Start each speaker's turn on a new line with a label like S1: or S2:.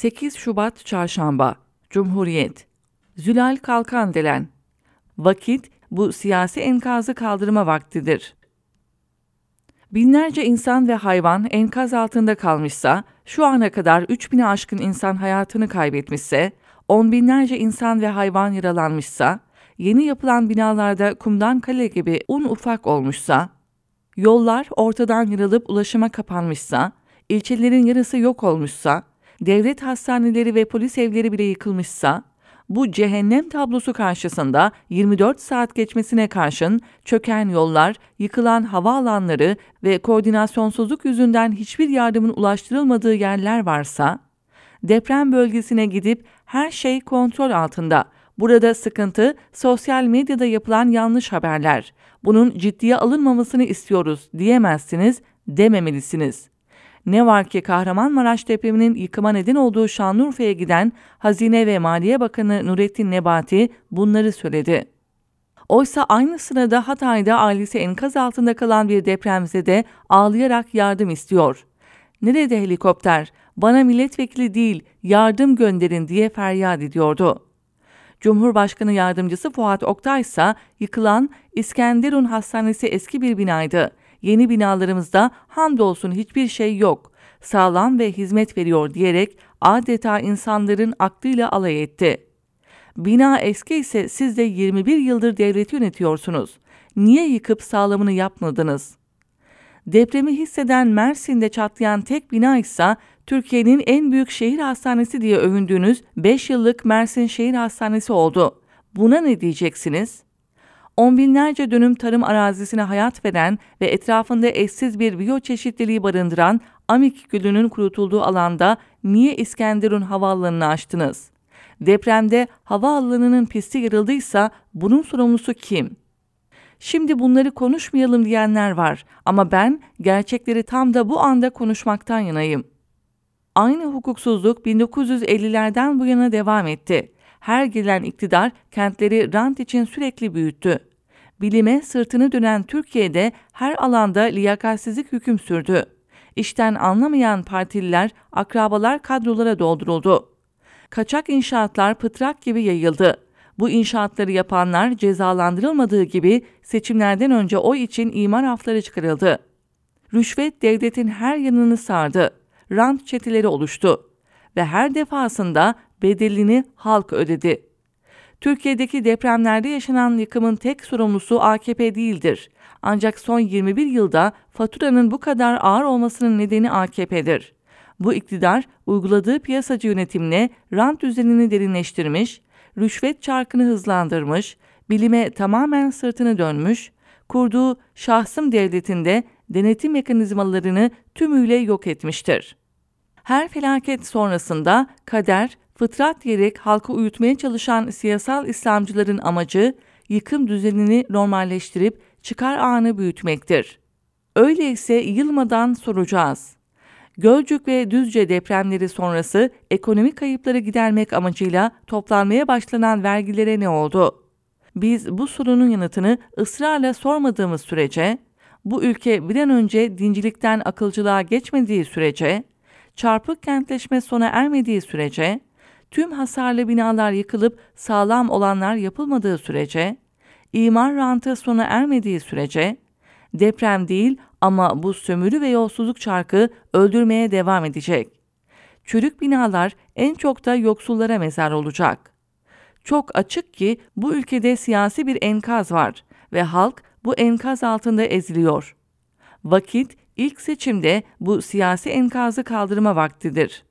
S1: 8 Şubat Çarşamba Cumhuriyet Zülal Kalkandelen Vakit bu siyasi enkazı kaldırma vaktidir. Binlerce insan ve hayvan enkaz altında kalmışsa, şu ana kadar 3000'e aşkın insan hayatını kaybetmişse, on binlerce insan ve hayvan yaralanmışsa, yeni yapılan binalarda kumdan kale gibi un ufak olmuşsa, yollar ortadan yarılıp ulaşıma kapanmışsa, ilçelerin yarısı yok olmuşsa, devlet hastaneleri ve polis evleri bile yıkılmışsa, bu cehennem tablosu karşısında 24 saat geçmesine karşın çöken yollar, yıkılan havaalanları ve koordinasyonsuzluk yüzünden hiçbir yardımın ulaştırılmadığı yerler varsa, deprem bölgesine gidip her şey kontrol altında. Burada sıkıntı sosyal medyada yapılan yanlış haberler. Bunun ciddiye alınmamasını istiyoruz diyemezsiniz, dememelisiniz. Ne var ki Kahramanmaraş depreminin yıkıma neden olduğu Şanlıurfa'ya giden Hazine ve Maliye Bakanı Nurettin Nebati bunları söyledi. Oysa aynı sırada Hatay'da ailesi enkaz altında kalan bir depremzede ağlayarak yardım istiyor. Nerede helikopter? Bana milletvekili değil, yardım gönderin diye feryat ediyordu. Cumhurbaşkanı Yardımcısı Fuat Oktay ise yıkılan İskenderun Hastanesi eski bir binaydı. Yeni binalarımızda hamdolsun hiçbir şey yok. Sağlam ve hizmet veriyor diyerek adeta insanların aklıyla alay etti. Bina eski ise siz de 21 yıldır devleti yönetiyorsunuz. Niye yıkıp sağlamını yapmadınız? Depremi hisseden Mersin'de çatlayan tek bina ise Türkiye'nin en büyük şehir hastanesi diye övündüğünüz 5 yıllık Mersin Şehir Hastanesi oldu. Buna ne diyeceksiniz? On binlerce dönüm tarım arazisine hayat veren ve etrafında eşsiz bir biyoçeşitliliği barındıran Amik Gölü'nün kurutulduğu alanda niye İskenderun havaalanını açtınız? Depremde havaalanının pisti yarıldıysa bunun sorumlusu kim? Şimdi bunları konuşmayalım diyenler var ama ben gerçekleri tam da bu anda konuşmaktan yanayım. Aynı hukuksuzluk 1950'lerden bu yana devam etti. Her gelen iktidar kentleri rant için sürekli büyüttü. Bilime sırtını dönen Türkiye'de her alanda liyakatsizlik hüküm sürdü. İşten anlamayan partililer, akrabalar kadrolara dolduruldu. Kaçak inşaatlar pıtrak gibi yayıldı. Bu inşaatları yapanlar cezalandırılmadığı gibi seçimlerden önce oy için imar hafları çıkarıldı. Rüşvet devletin her yanını sardı. Rant çeteleri oluştu ve her defasında bedelini halk ödedi. Türkiye'deki depremlerde yaşanan yıkımın tek sorumlusu AKP değildir. Ancak son 21 yılda faturanın bu kadar ağır olmasının nedeni AKP'dir. Bu iktidar uyguladığı piyasacı yönetimle rant düzenini derinleştirmiş, rüşvet çarkını hızlandırmış, bilime tamamen sırtını dönmüş, kurduğu şahsım devletinde denetim mekanizmalarını tümüyle yok etmiştir. Her felaket sonrasında kader, fıtrat diyerek halkı uyutmaya çalışan siyasal İslamcıların amacı yıkım düzenini normalleştirip çıkar anı büyütmektir. Öyleyse yılmadan soracağız. Gölcük ve Düzce depremleri sonrası ekonomik kayıpları gidermek amacıyla toplanmaya başlanan vergilere ne oldu? Biz bu sorunun yanıtını ısrarla sormadığımız sürece, bu ülke bir an önce dincilikten akılcılığa geçmediği sürece, çarpık kentleşme sona ermediği sürece, tüm hasarlı binalar yıkılıp sağlam olanlar yapılmadığı sürece, imar rantı sona ermediği sürece, deprem değil ama bu sömürü ve yolsuzluk çarkı öldürmeye devam edecek. Çürük binalar en çok da yoksullara mezar olacak. Çok açık ki bu ülkede siyasi bir enkaz var ve halk bu enkaz altında eziliyor. Vakit ilk seçimde bu siyasi enkazı kaldırma vaktidir.